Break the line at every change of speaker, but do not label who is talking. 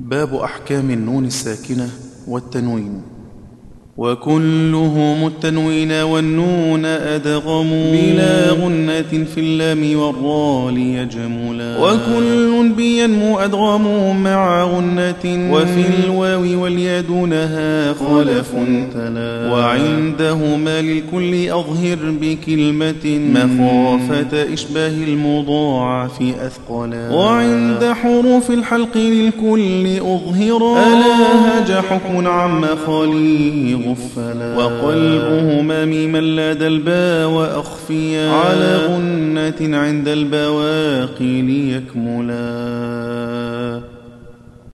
باب أحكام النون الساكنة والتنوين.
وكلهم التنوين والنون أدغم
بلا غنة في اللام والراء ليجملا
وكل بينمو أدغم مع غنة
وفي الواو واليا دونها خلف تلا
وعندهما للكل أظهر بكلمة
مخافة إشباه المضاعف أثقلا
وعند حروف الحلق للكل أظهرا
ألا هج حكم عم خليه غفلا
وقلبهما ميما لدى الباء وأخفيا.
على غنة عند البواقي ليكملا.